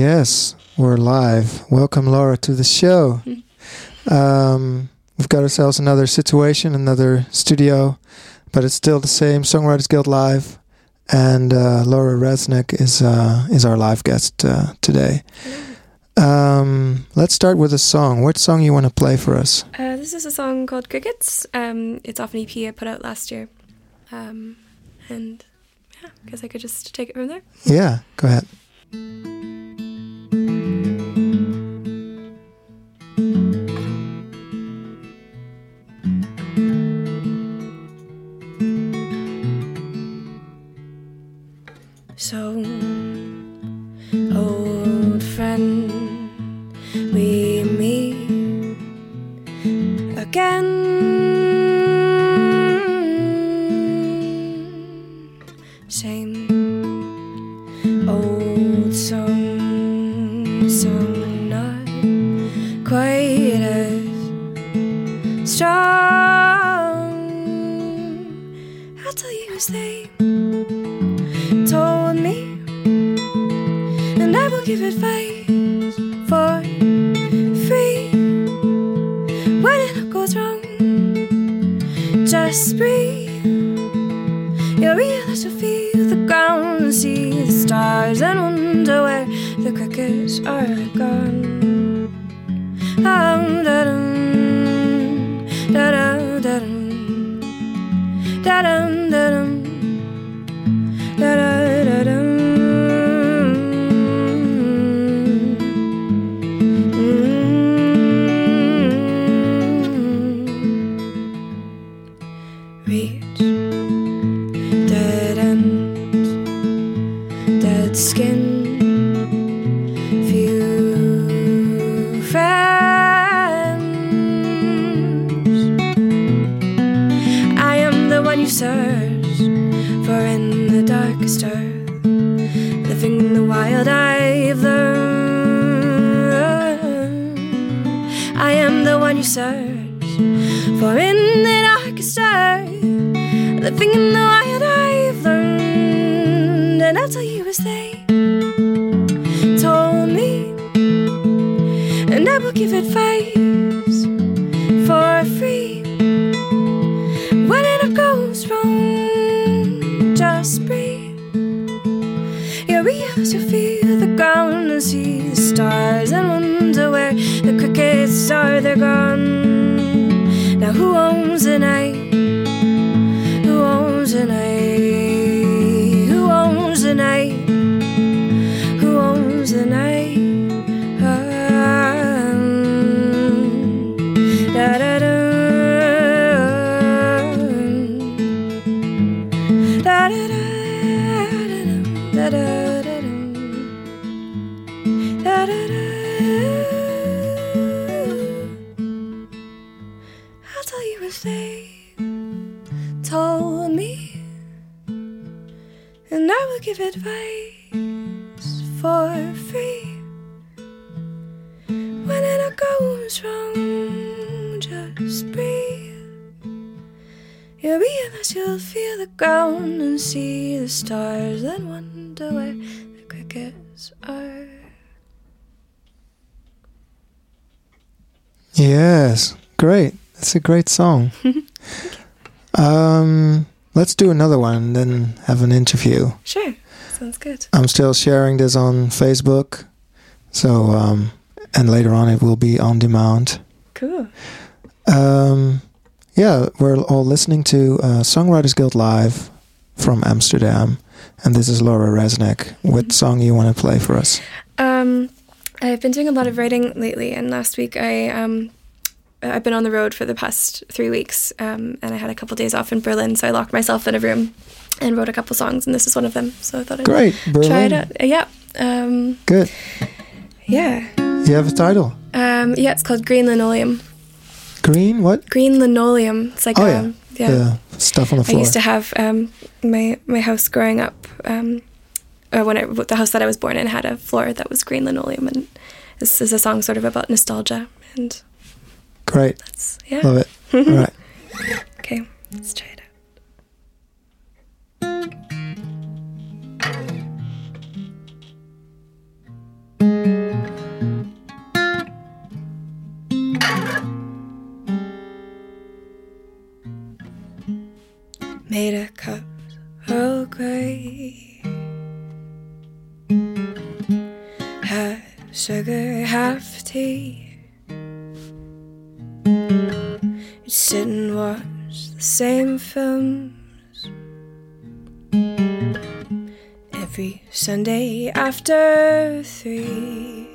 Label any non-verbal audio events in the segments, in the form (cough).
Yes, we're live. Welcome, Laura, to the show. (laughs) Um, we've got ourselves another situation, another studio, but it's still the same. Songwriters Guild Live, and uh, Laura Reznek is uh, is our live guest uh, today. Um, let's start with a song. What song you want to play for us? Uh, this is a song called Crickets. Um, it's off an EP I put out last year. Um, and yeah, I guess I could just take it from there. Yeah, go ahead. Old friend, we meet again. Same old song, sung not quite as strong. I'll tell you as they give advice for free when it goes wrong. Just breathe. You'll realize you feel the ground see the stars and wonder where the crickets are gone. The one you search for in the darkest earth, living in the wild I've learned. And I'll tell you as they told me, and I will give advice are the girls. And I will give advice for free when it all goes wrong. Just breathe. You'll realize you'll feel the ground and see the stars, then wonder where the crickets are. Yes, great. That's a great song. (laughs) um, let's do another one and then have an interview. Sure, sounds good. I'm still sharing this on Facebook, so um, and later on it will be on demand. Cool. Um, yeah, we're all listening to uh, Songwriters Guild Live from Amsterdam, and this is Laura Reznek. What song you want to play for us? Um, I've been doing a lot of writing lately, and last week I um, I've been on the road for the past three weeks, um, and I had a couple days off in Berlin, so I locked myself in a room and wrote a couple songs, and this is one of them. So I thought I'd Great, try it out. Uh, yeah, um, Good. yeah, Do You have a title? um, yeah. It's called Green Linoleum. Green? What? Green linoleum. It's like Oh, yeah. um, yeah. The stuff on the floor. I used to have um, my my house growing up. Um, uh, when I, the house that I was born in had a floor that was green linoleum, and this is a song sort of about nostalgia. And Great. That's, yeah. Love it. (laughs) All right. okay, let's try it out. Made a cup of grey. Half sugar, half tea. Sit and watch the same films every Sunday after three.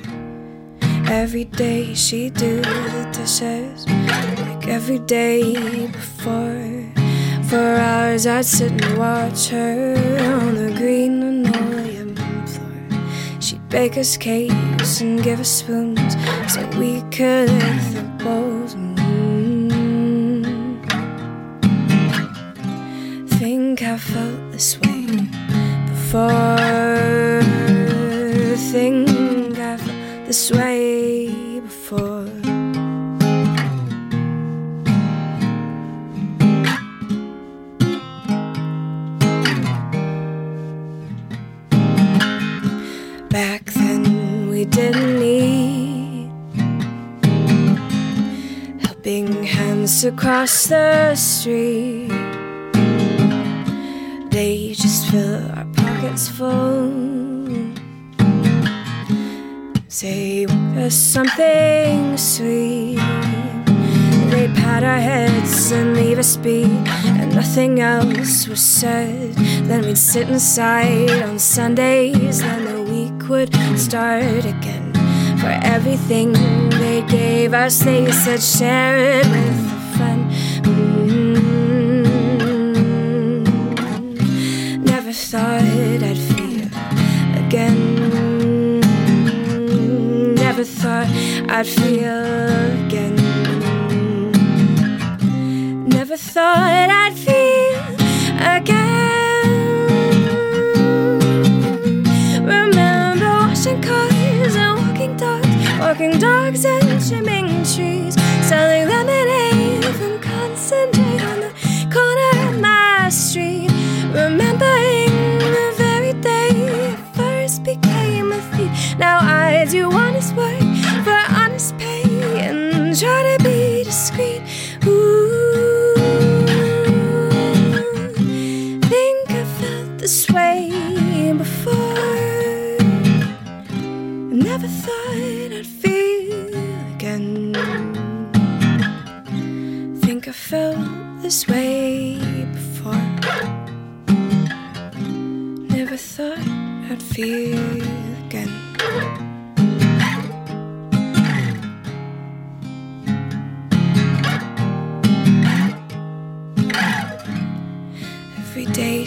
Every day she'd do the dishes like every day before. For hours I'd sit and watch her on the green linoleum floor. She'd bake us cakes and give us spoons so we could lick the bowls. I felt this way before. Think I felt this way before. Back then we didn't need helping hands across the street. They fill our pockets full. Say us something sweet. They'd pat our heads and leave us be, and nothing else was said. Then we'd sit inside on Sundays, and the week would start again. For everything they gave us, they said share it with I'd feel again. Never thought I'd feel again. Remember washing cars and walking dogs, walking dogs and trimming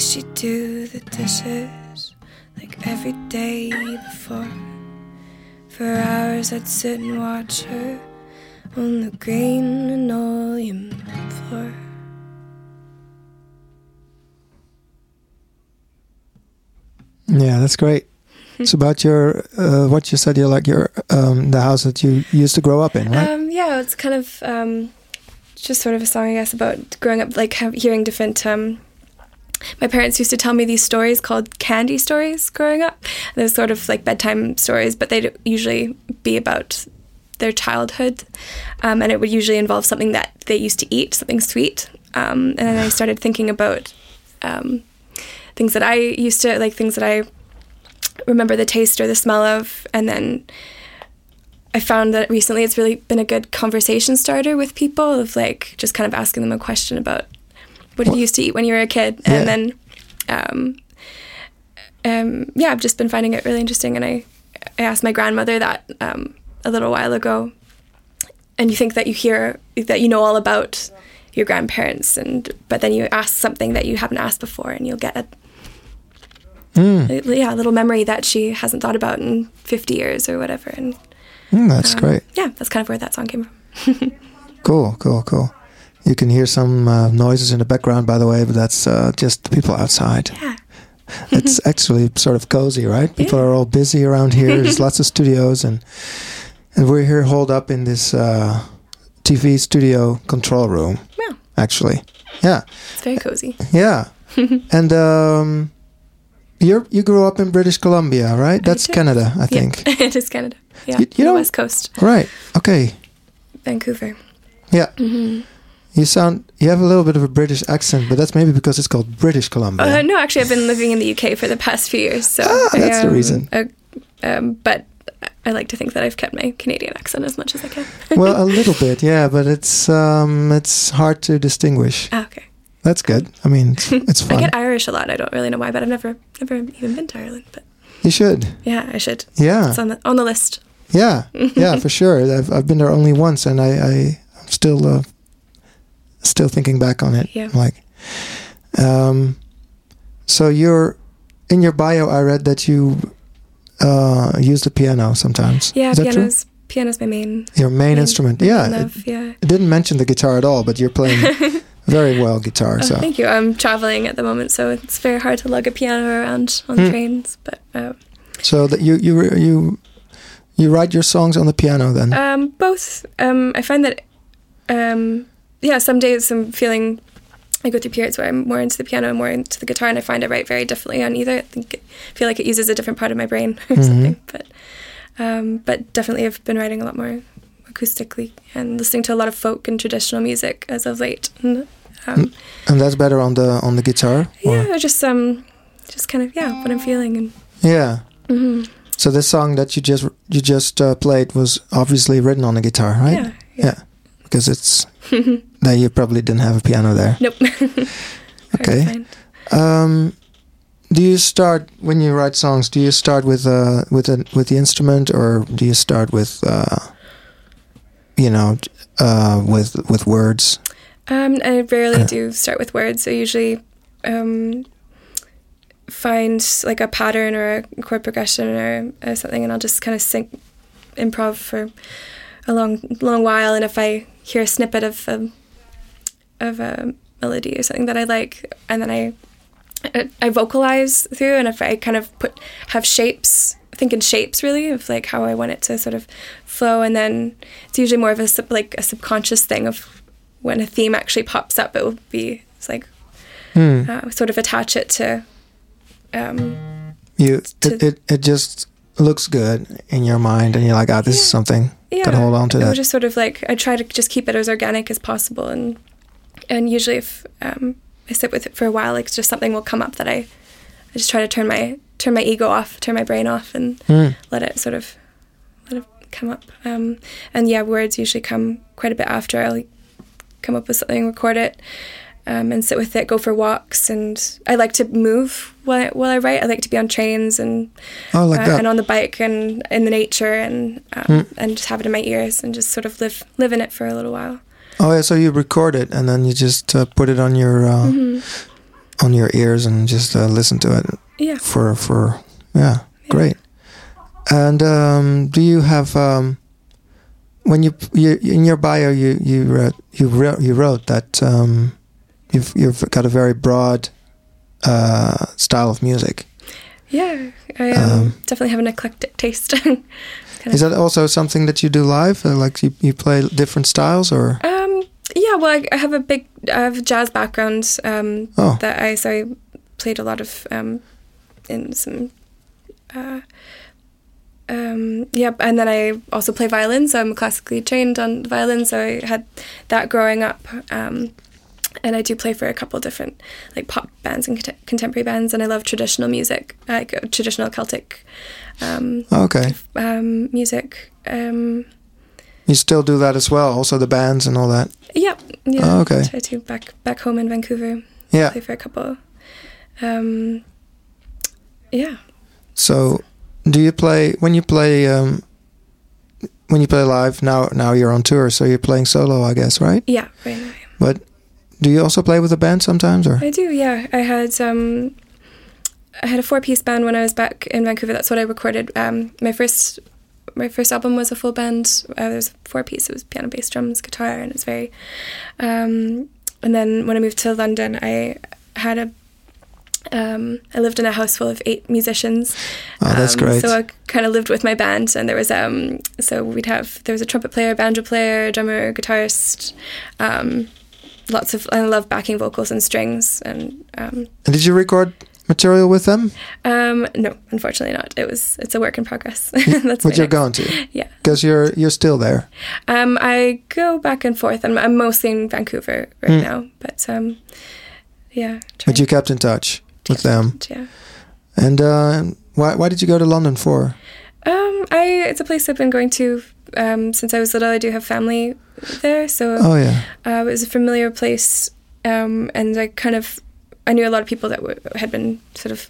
she'd do the dishes like every day before. For hours I'd sit and watch her on the green linoleum floor. Yeah, that's great. It's about your uh, what you said. You like your um, the house that you used to grow up in, right? Um, yeah, it's kind of um, just sort of a song, I guess, about growing up, like hearing different. Um, my parents used to tell me these stories called candy stories growing up. They're sort of like bedtime stories, but they'd usually be about their childhood, um, and it would usually involve something that they used to eat, something sweet. Um, and then I started thinking about um, things that I used to like, things that I remember the taste or the smell of, and then I found that recently it's really been a good conversation starter with people of like just kind of asking them a question about what did you used to eat when you were a kid, Yeah. and then um, um, yeah, I've just been finding it really interesting, and I I asked my grandmother that um, a little while ago, and you think that you hear that you know all about your grandparents, and but then you ask something that you haven't asked before, and you'll get a yeah a little memory that she hasn't thought about in 50 years or whatever, and Mm, that's um, great. Yeah, that's kind of where that song came from. (laughs) Cool, cool, cool. You can hear some uh, noises in the background, by the way, but that's uh, just the people outside. Yeah. (laughs) it's (laughs) actually sort of cozy, right? People Yeah. are all busy around here. There's (laughs) lots of studios, and and we're here holed up in this uh, TV studio control room. Yeah, Actually, yeah, it's very cozy. yeah. and um, you you grew up in British Columbia, right? That's did. Canada, I think. Yeah, it is Canada. Yeah, You- you the know- West Coast, Right. Okay. Vancouver. Yeah. Mm-hmm. You sound you have a little bit of a British accent, but that's maybe because it's called British Columbia. Uh, no, actually, I've been living in the UK for the past few years, so Ah, I, that's the um, reason. uh, um, but I like to think that I've kept my Canadian accent as much as I can. (laughs) well, a little bit, yeah, but it's um, it's hard to distinguish. ah, okay. That's good. I mean, it's, (laughs) it's I get Irish a lot. I don't really know why, but I've never never even been to Ireland. But You should. yeah, I should. Yeah, It's on the on the list. yeah, (laughs) yeah, for sure. I've I've been there only once, and I I I'm still uh, still thinking back on it. Yeah. Like, um, so you're in your bio. I read that you uh use the piano sometimes. Yeah, Is that true? piano's piano's my main Your main, main- instrument. Yeah, it, yeah. it didn't mention the guitar at all, but you're playing (laughs) very well guitar. Oh, So thank you. I'm traveling at the moment, so it's very hard to lug a piano around on Hmm. trains. But uh, so that you you you you write your songs on the piano then. um, both. Um, I find that, um, yeah, some days I'm feeling. I go through periods where I'm more into the piano and more into the guitar, and I find I write very differently on either. I think it, feel like it uses a different part of my brain (laughs) or Mhm. something. But um, but definitely, I've been writing a lot more acoustically and listening to a lot of folk and traditional music as of late. And, um, and that's better on the on the guitar. yeah, or just um, just kind of yeah, what I'm feeling and. Yeah. mhm. So this song that you just you just uh, played was obviously written on a guitar, right? Yeah. Yeah. Because it's (laughs) that you probably didn't have a piano there. Nope. (laughs) Okay. Um, do you start when you write songs? Do you start with uh with a with the instrument, or do you start with uh, you know, uh, with with words? Um, I rarely Uh. do start with words. I usually um, find like a pattern or a chord progression or, or something, and I'll just kind of sing improv for a long, long while. And if I hear a snippet of um, of a melody or something that I like, and then I I- vocalize through, and if I kind of put have shapes, think in shapes really of like how I want it to sort of flow, and then it's usually more of a sub, like a subconscious thing of when a theme actually pops up, it will be it's like Hmm. uh, sort of attach it to. Um, You to- it, it it just looks good in your mind, and you're like, ah, this is something. yeah, Gotta hold on to it that. was just sort of like I try to just keep it as organic as possible, and and usually if um, I sit with it for a while, like just something will come up that I I just try to turn my turn my ego off, turn my brain off, and Hmm. let it sort of let it come up. Um, and yeah, words usually come quite a bit after I'll come up with something, record it, um, and sit with it, go for walks, and I like to move while I, while I write. I like to be on trains and Oh, like uh, and on the bike and in the nature and um, Hmm. and just have it in my ears and just sort of live live in it for a little while. Oh yeah, so you record it and then you just uh, put it on your uh, Mhm. on your ears and just uh, listen to it Yeah. for for yeah, great. And um, do you have um, when you, you in your bio you you wrote, you wrote, you wrote that um, you've you've got a very broad uh, style of music. Yeah, I um, Um, definitely have an eclectic taste. (laughs) kind Is that also something that you do live? Uh, like you, you play different styles or? Yeah, well, I, I have a big, I have a jazz background. Um, Oh. that I so I played a lot of um, in some. Uh, um, yeah, and then I also play violin, so I'm classically trained on violin. So I had that growing up, um, and I do play for a couple different like pop bands and cont- contemporary bands, and I love traditional music, like traditional Celtic um, Okay, um, music. Um, you still do that as well. Also the bands and all that. Yeah, yeah. Oh, okay. Back back home in Vancouver. Yeah. Play for a couple. Um, yeah. So, do you play when you play um, when you play live? Now, now you're on tour, so you're playing solo, I guess, right? Yeah, right now. But do you also play with a band sometimes, or? I do, yeah. I had um I had a four piece band when I was back in Vancouver. That's what I recorded. Um my first my first album was a full band. Uh, there was four piece. It was piano, bass, drums, guitar, and it was very. Um, and then when I moved to London, I had a. Um, I lived in a house full of eight musicians. Oh, that's Um, great. So I kind of lived with my band, and there was um, so we'd have there was a trumpet player, banjo player, drummer, guitarist, um, lots of. I love backing vocals and strings, and um, And did you record material with them? um, no, unfortunately not. It was it's a work in progress. (laughs) That's But you're next- going to, Yeah. because you're you're still there. Um, I go back and forth. I'm, I'm mostly in Vancouver right now, but um, yeah. But you kept in touch with them. Yeah. And uh, why why did you go to London for? Um, I it's a place I've been going to um, since I was little. I do have family there, so Oh yeah. uh, it was a familiar place, um, and I kind of I knew a lot of people that w- had been sort of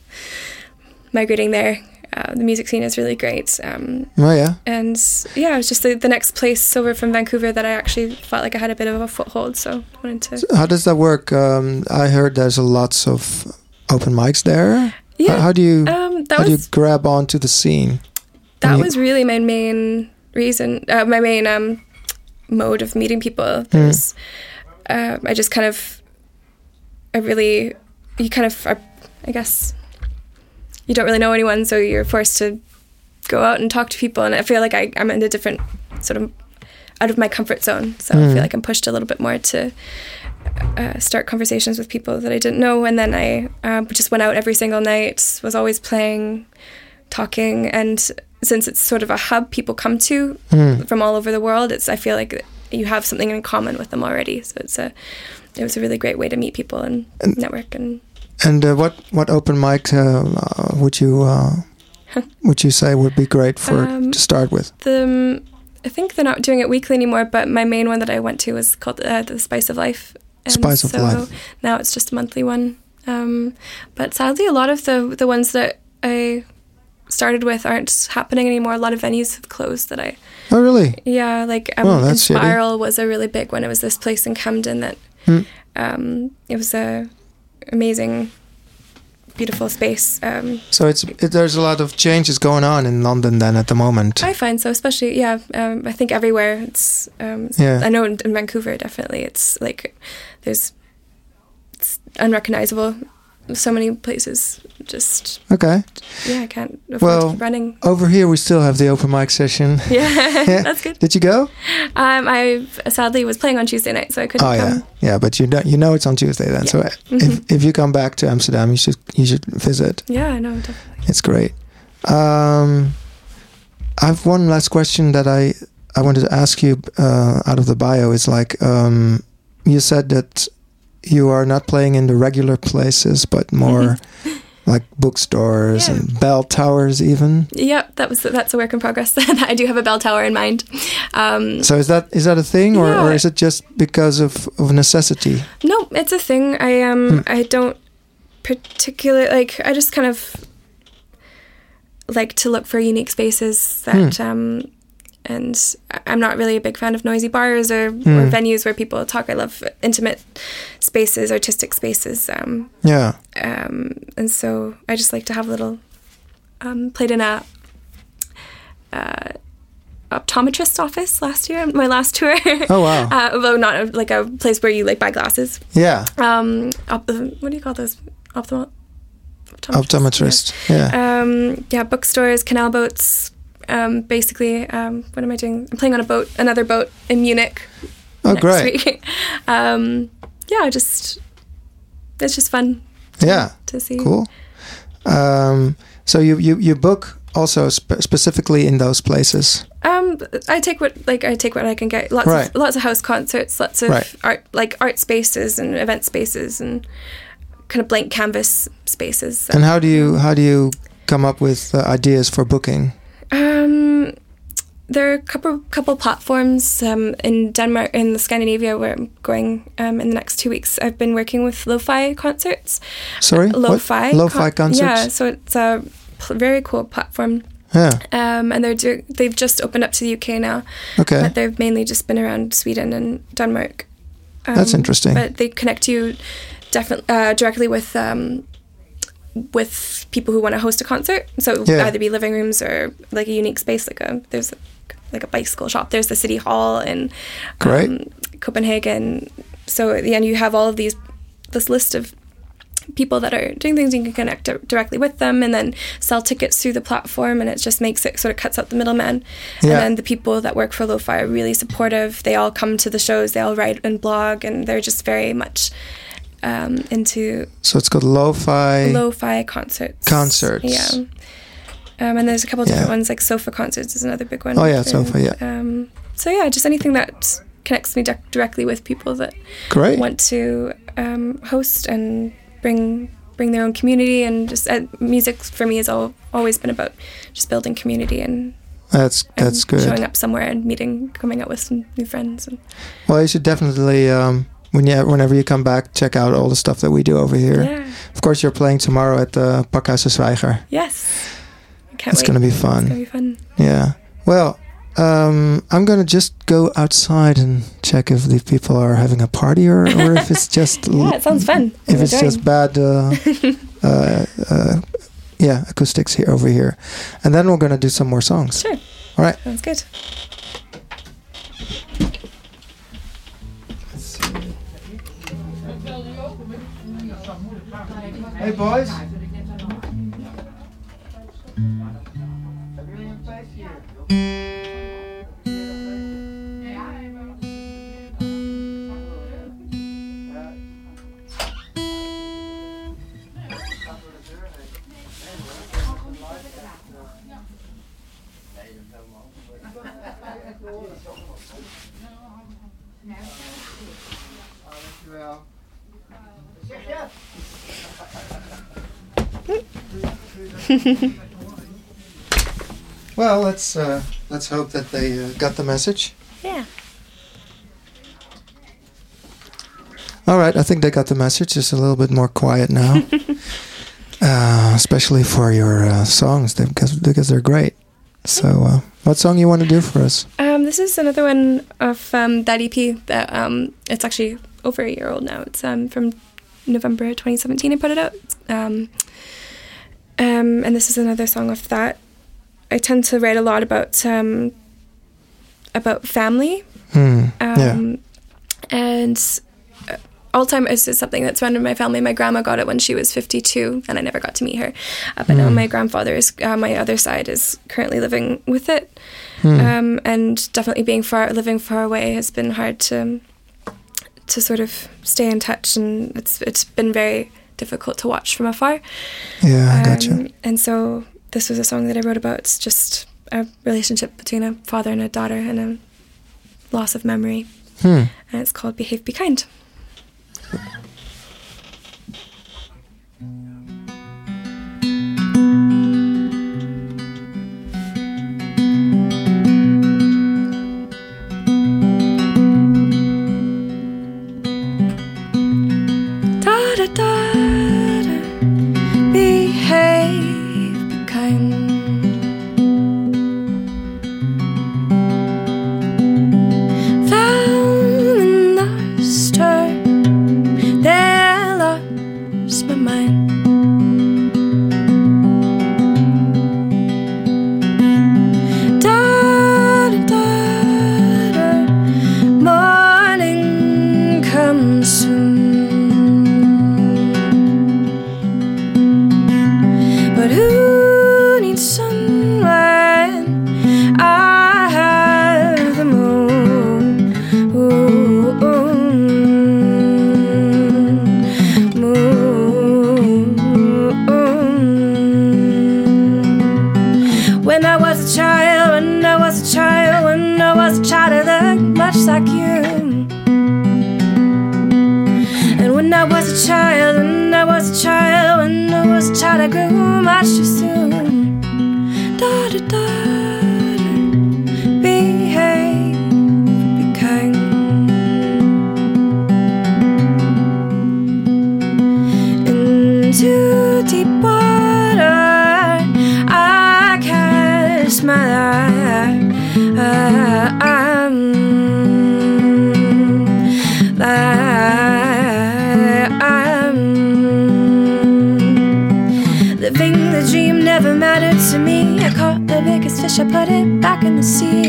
migrating there. Uh, the music scene is really great, um, Oh yeah. and yeah, it was just the, the next place over from Vancouver that I actually felt like I had a bit of a foothold. So I wanted to. How does that work? Um, I heard there's a lots of open mics there. Yeah, How, how do you um, that how do you grab onto the scene? that you- was really my main reason, uh, my main um, mode of meeting people. Hmm. There's, uh, I just kind of, I really, you kind of are, I guess, you don't really know anyone, so you're forced to go out and talk to people. And I feel like I, I'm in a different sort of out of my comfort zone, so I Mm. feel like I'm pushed a little bit more to. Uh, start conversations with people that I didn't know, and then I uh, just went out every single night. Was always playing, talking, and since it's sort of a hub people come to Hmm. from all over the world, it's I feel like you have something in common with them already. So it's a it was a really great way to meet people and, And- network and And uh, what what open mic uh, uh, would you uh, would you say would be great for Um, to start with? the um, I think they're not doing it weekly anymore, but my main one that I went to was called uh, the Spice of Life. And Spice of so Life. Now it's just a monthly one. Um, but sadly, a lot of the the ones that I started with aren't happening anymore. A lot of venues have closed that I Oh really? Yeah, like um, Oh, that's shitty. Spiral was a really big one. It was this place in Camden that Hmm. um, it was a amazing, beautiful space. Um, So it's it, there's a lot of changes going on in London then at the moment. I find so, especially yeah. Um, I think everywhere it's. Um, Yeah. I know in, in Vancouver definitely it's like there's it's unrecognizable. So many places just okay. yeah I can't Well, running. Over here we still have the open mic session. (laughs) Yeah, Yeah. that's good. Did you go? Um, I sadly was playing on Tuesday night, so I couldn't Oh come. yeah, yeah. But you know, you know it's on Tuesday then. So Mhm. if if you come back to Amsterdam, you should you should visit. Yeah, I know definitely. It's great. Um, I have one last question that I I wanted to ask you uh, out of the bio. Is like um, you said that you are not playing in the regular places, but more (laughs) like bookstores Yeah. and bell towers, even. Yep, that was that's a work in progress. (laughs) I do have a bell tower in mind. Um, So is that is that a thing, or, or is it just because of, of necessity? no, it's a thing. I um Hmm. I don't particularly like. I just kind of like to look for unique spaces that Hmm. um and I'm not really a big fan of noisy bars or, or Hmm. venues where people talk. I love intimate spaces, artistic spaces. Um, Yeah. um, and so I just like to have a little um, played in a uh, optometrist office last year, my last tour. Oh wow. (laughs) uh, although not a, like a place where you like buy glasses. yeah. Um, op- what do you call those? Ophthalmo- Optometrist. Yeah. Yeah. Um, yeah, bookstores, canal boats. Um, basically, um, what am I doing? I'm playing on a boat, another boat in Munich. oh great. (laughs) um, yeah, just it's just fun Yeah. to see. Cool. Um, so you, you, you book also spe- specifically in those places. Um, I take what like I take what I can get. Lots Right. of lots of house concerts, lots of Right. art like art spaces and event spaces and kind of blank canvas spaces. And how do you how do you come up with uh, ideas for booking? Um, there are a couple couple platforms um, in Denmark in Scandinavia where I'm going um, in the next two weeks. I've been working with lo-fi concerts. Sorry, What? Lo-fi. Lo-fi con- concerts. Yeah, so it's a pl- very cool platform. Yeah. Um, and they're do- they've just opened up to the UK now, Okay. but they've mainly just been around Sweden and Denmark. Um, That's interesting. But they connect you definitely uh, directly with um, with people who want to host a concert. So it would Yeah. either be living rooms or like a unique space, like a there's a, like a bicycle shop. There's the city hall in um, Copenhagen. So at the end, you have all of these this list of people that are doing things. You can connect di- directly with them, and then sell tickets through the platform, and it just makes it sort of cuts out the middleman. Yeah. And then the people that work for Lo-Fi are really supportive. They all come to the shows. They all write and blog, and they're just very much um, into So it's called lo-fi. lo-fi concerts. Concerts. Yeah. Um, and there's a couple different Yeah. ones like Sofa concerts is another big one. Oh, yeah, And, Sofa, yeah. Um, so yeah, just anything that connects me di- directly with people that Great. want to um, host and bring bring their own community and just uh, music for me has all, always been about just building community and, That's and that's good. showing up somewhere and meeting coming out with some new friends and Well, you should definitely um, when you whenever you come back, check out all the stuff that we do over here. yeah Of course, you're playing tomorrow at the Pakhuis Zwijger. yes can't It's going to be it's gonna fun. be fun Yeah. Well, um, I'm going to just go outside and check if the people are having a party or, or if it's just (laughs) yeah it sounds fun if it's just bad. Uh, (laughs) uh, uh, yeah, acoustics here over here, and then we're going to do some more songs. sure All right. sounds good Hey boys. Mm. (laughs) Well, let's uh, let's hope that they uh, got the message. yeah All right, I think they got the message. It's a little bit more quiet now, (laughs) uh, especially for your uh, songs because because they're great. So, uh, what song you want to do for us? Um, this is another one of um, that EP that um, it's actually over a year old now. It's um, from November 2017. I put it out, um, um, and this is another song of that. I tend to write a lot about um, about family, Hmm. yeah. um, and uh, Alzheimer's is something that's run in my family. My grandma got it when she was 52, and I never got to meet her. Uh, but now Mm. my grandfather is, uh, my other side, is currently living with it. Hmm. Um, and definitely being far, living far away has been hard to to sort of stay in touch, and it's it's been very difficult to watch from afar. yeah, I gotcha. Um, and so this was a song that I wrote about. It's just a relationship between a father and a daughter, and a loss of memory. Hmm. And it's called "Behave, Be Kind." I put it back in the sea.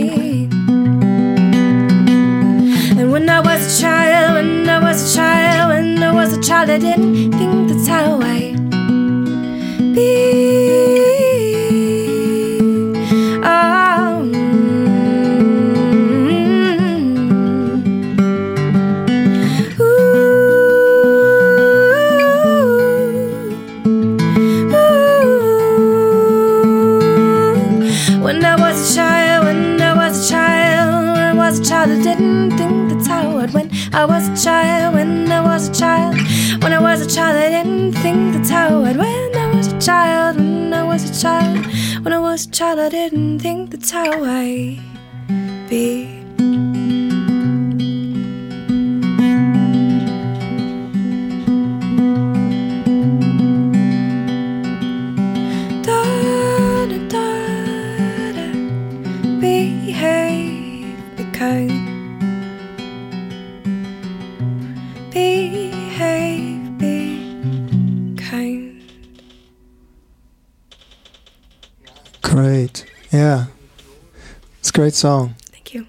Was a child. When I was a child, I didn't think that's how I'd be. Great song. Thank you.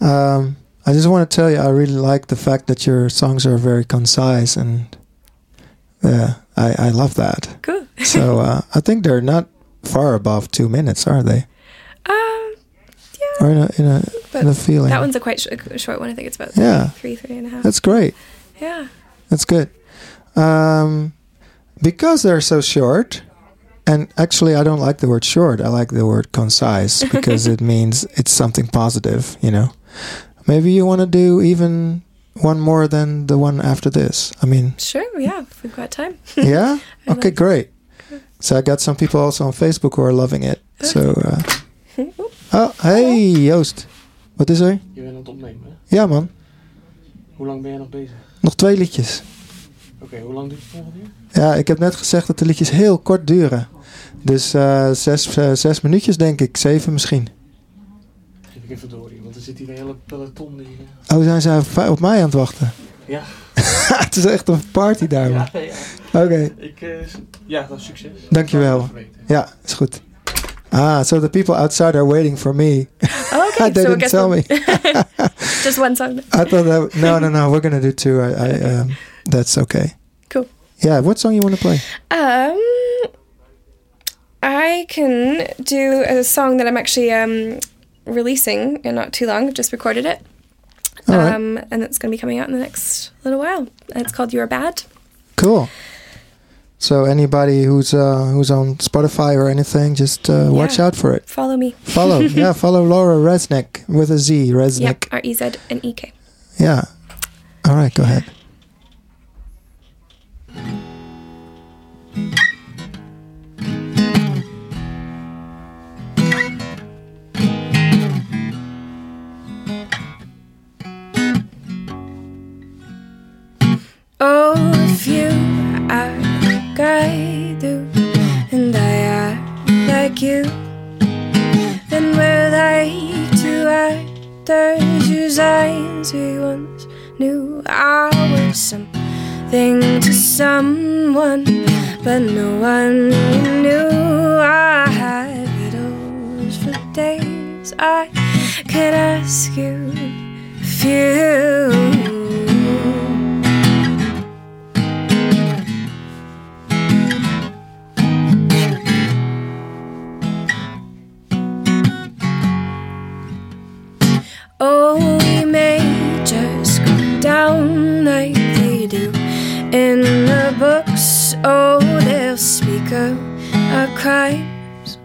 Um, I just want to tell you, I really like the fact that your songs are very concise, and yeah, I, I love that. Cool. (laughs) So uh, I think they're not far above two minutes, are they? Um, yeah. Or in a in a in a feeling. That one's a quite sh- a short one. I think it's about Yeah. three, three and a half. That's great. yeah. That's good. Um, because they're so short, and actually, I don't like the word short. I like the word concise (laughs) because it means it's something positive. You know, maybe you want to do even one more than the one after this. I mean, Sure. Yeah. If we've got time. (laughs) yeah. Okay, like- great. So I got some people also on Facebook who are loving it. So, uh, (laughs) oh, hey Joost, wat is er? Je bent aan het opnemen, hè? Ja man, Hoe lang ben jij nog bezig? nog twee liedjes. Oké, hoe lang duurt het ongeveer? Ja, ik heb net gezegd dat de liedjes heel kort duren. Dus eh, zes, eh, zes minuutjes denk ik, zeven misschien. Geef ik even door hier, want er zit hier een hele peloton die... Oh, zijn ze op- mij aan het wachten? Ja. (laughs) het is echt een party daar man. Ja, ja. Oké, Ik, eh, ja, dat is succes. Dankjewel. Ja, is goed. Ah, so the people outside are waiting for me. Oh, okay. (laughs) They so didn't tell me. (laughs) just one song. I thought that no, no, no. We're gonna do two. I, I um, that's okay. Cool. Yeah. What song you want to play? Um, I can do a song that I'm actually um, releasing in not too long. I've just recorded it. Right. Um, and it's going to be coming out in the next little while. It's called You're Bad. Cool. So anybody who's uh, who's on Spotify or anything, just uh, watch out for it. Follow me. Follow, (laughs) yeah, follow Laura Reznek with a Z, Reznek. Yep, R E Z N E K. Yeah. All right, go ahead. Like you, then we're like two actors whose eyes we once knew. I was something to someone, but no one knew. I had riddles for days. I could ask you if you. In the books. Oh, they'll speak of our crimes.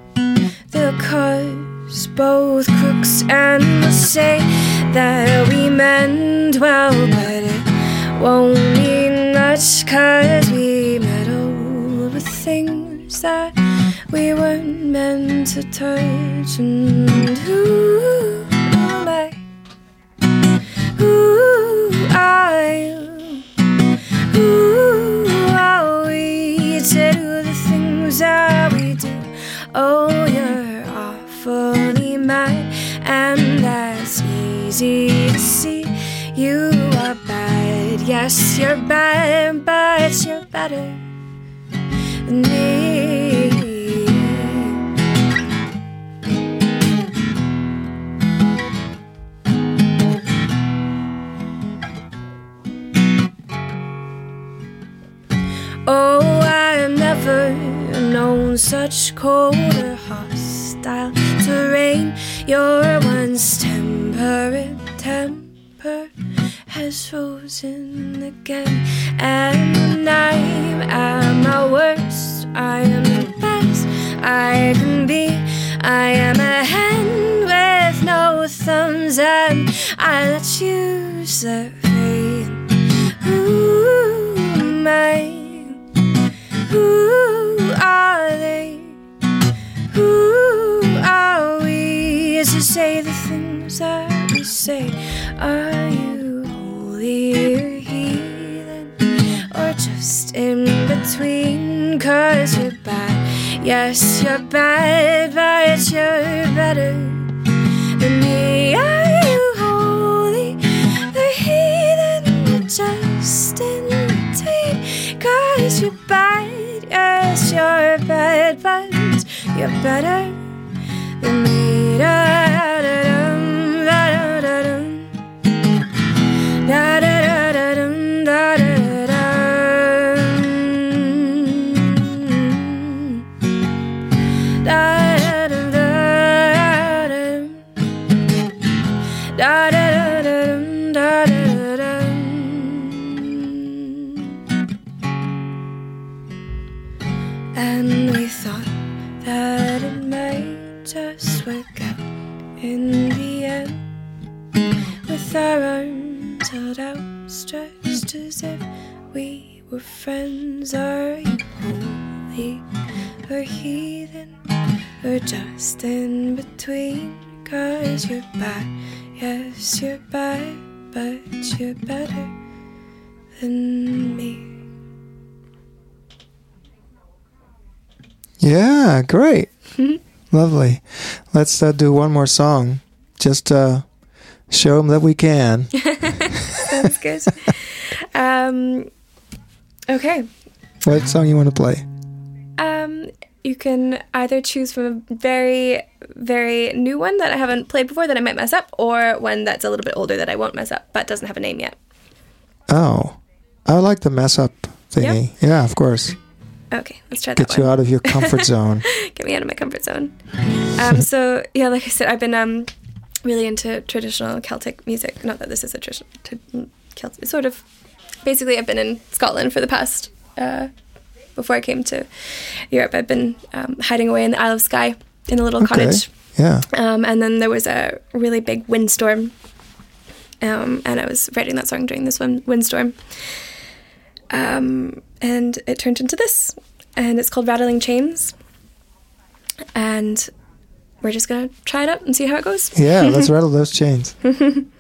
They'll both crooks and they'll say that we meant well, but it won't mean much cause we meddled with things that we weren't meant to touch. And who Oh, you're awfully mad, and that's easy to see. You are bad, yes, you're bad, but you're better than me. Oh, I never known such cold or hostile terrain. Your once temperate temper has frozen again. And I'm at my worst, I am the best I can be. I am a hen with no thumbs and I let you set free. Who am I? Say the things that we say, are you holy or heathen? Or just in between? Cause you're bad. Yes, you're bad, but you're better than me. Are you holy or heathen? Or just in between? Cause you're bad. Yes, you're bad, but you're better than me. Yeah, great. (laughs) Lovely. Let's uh, do one more song. Just uh, show them that we can. (laughs) Sounds good. um, okay. what song you want to play? Um, you can either choose from a very, very new one that I haven't played before that I might mess up, or one that's a little bit older that I won't mess up but doesn't have a name yet. Oh, I like the mess up thingy. Yeah, of course. Okay, let's try that Get you out of your comfort (laughs) zone. Get me out of my comfort zone. Um, so yeah, like I said, I've been um, really into traditional Celtic music. Not that this is a traditional Celtic, sort of. Basically, I've been in Scotland for the past. Uh, before I came to Europe, I've been um, hiding away in the Isle of Skye in a little Okay. cottage. Yeah. Um, and then there was a really big windstorm. Um, and I was writing that song during this one windstorm. Um, and it turned into this. And it's called Rattling Chains. And we're just going to try it out and see how it goes. Yeah, let's (laughs) rattle those chains. (laughs)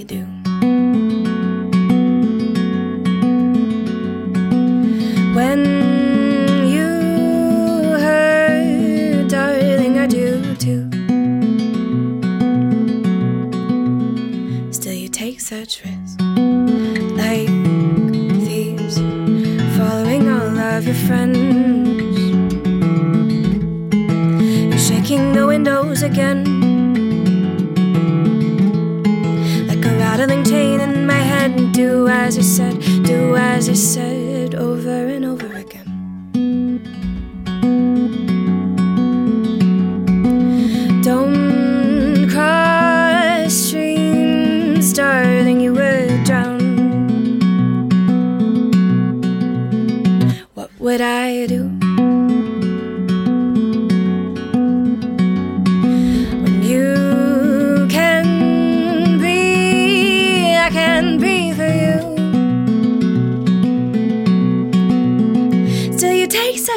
I do?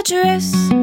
Still,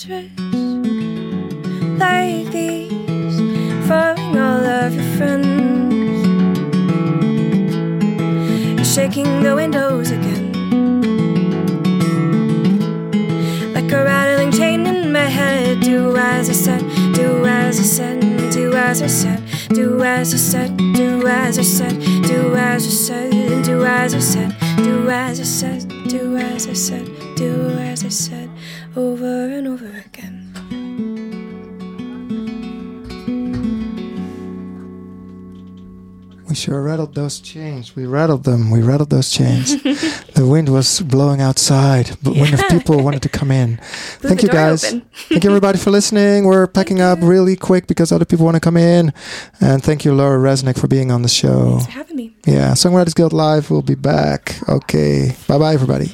trees like these, following all of your friends, shaking the windows again, like a rattling chain in my head. Do as I said, do as I said, do as I said. Do as I said, do as I said, do as I said, do as I said, do as I said, do as I said, do as I said. Sure rattled those chains. We rattled them. We rattled those chains. (laughs) the wind was blowing outside, but wind of people wanted to come in. (laughs) Blew Thank you guys. thank you everybody for listening. We're packing up really quick because other people want to come in. And thank you, Laura Reznek, for being on the show. Thanks for having me. Yeah, Songwriters Guild Live We'll be back. Okay. Bye bye, everybody.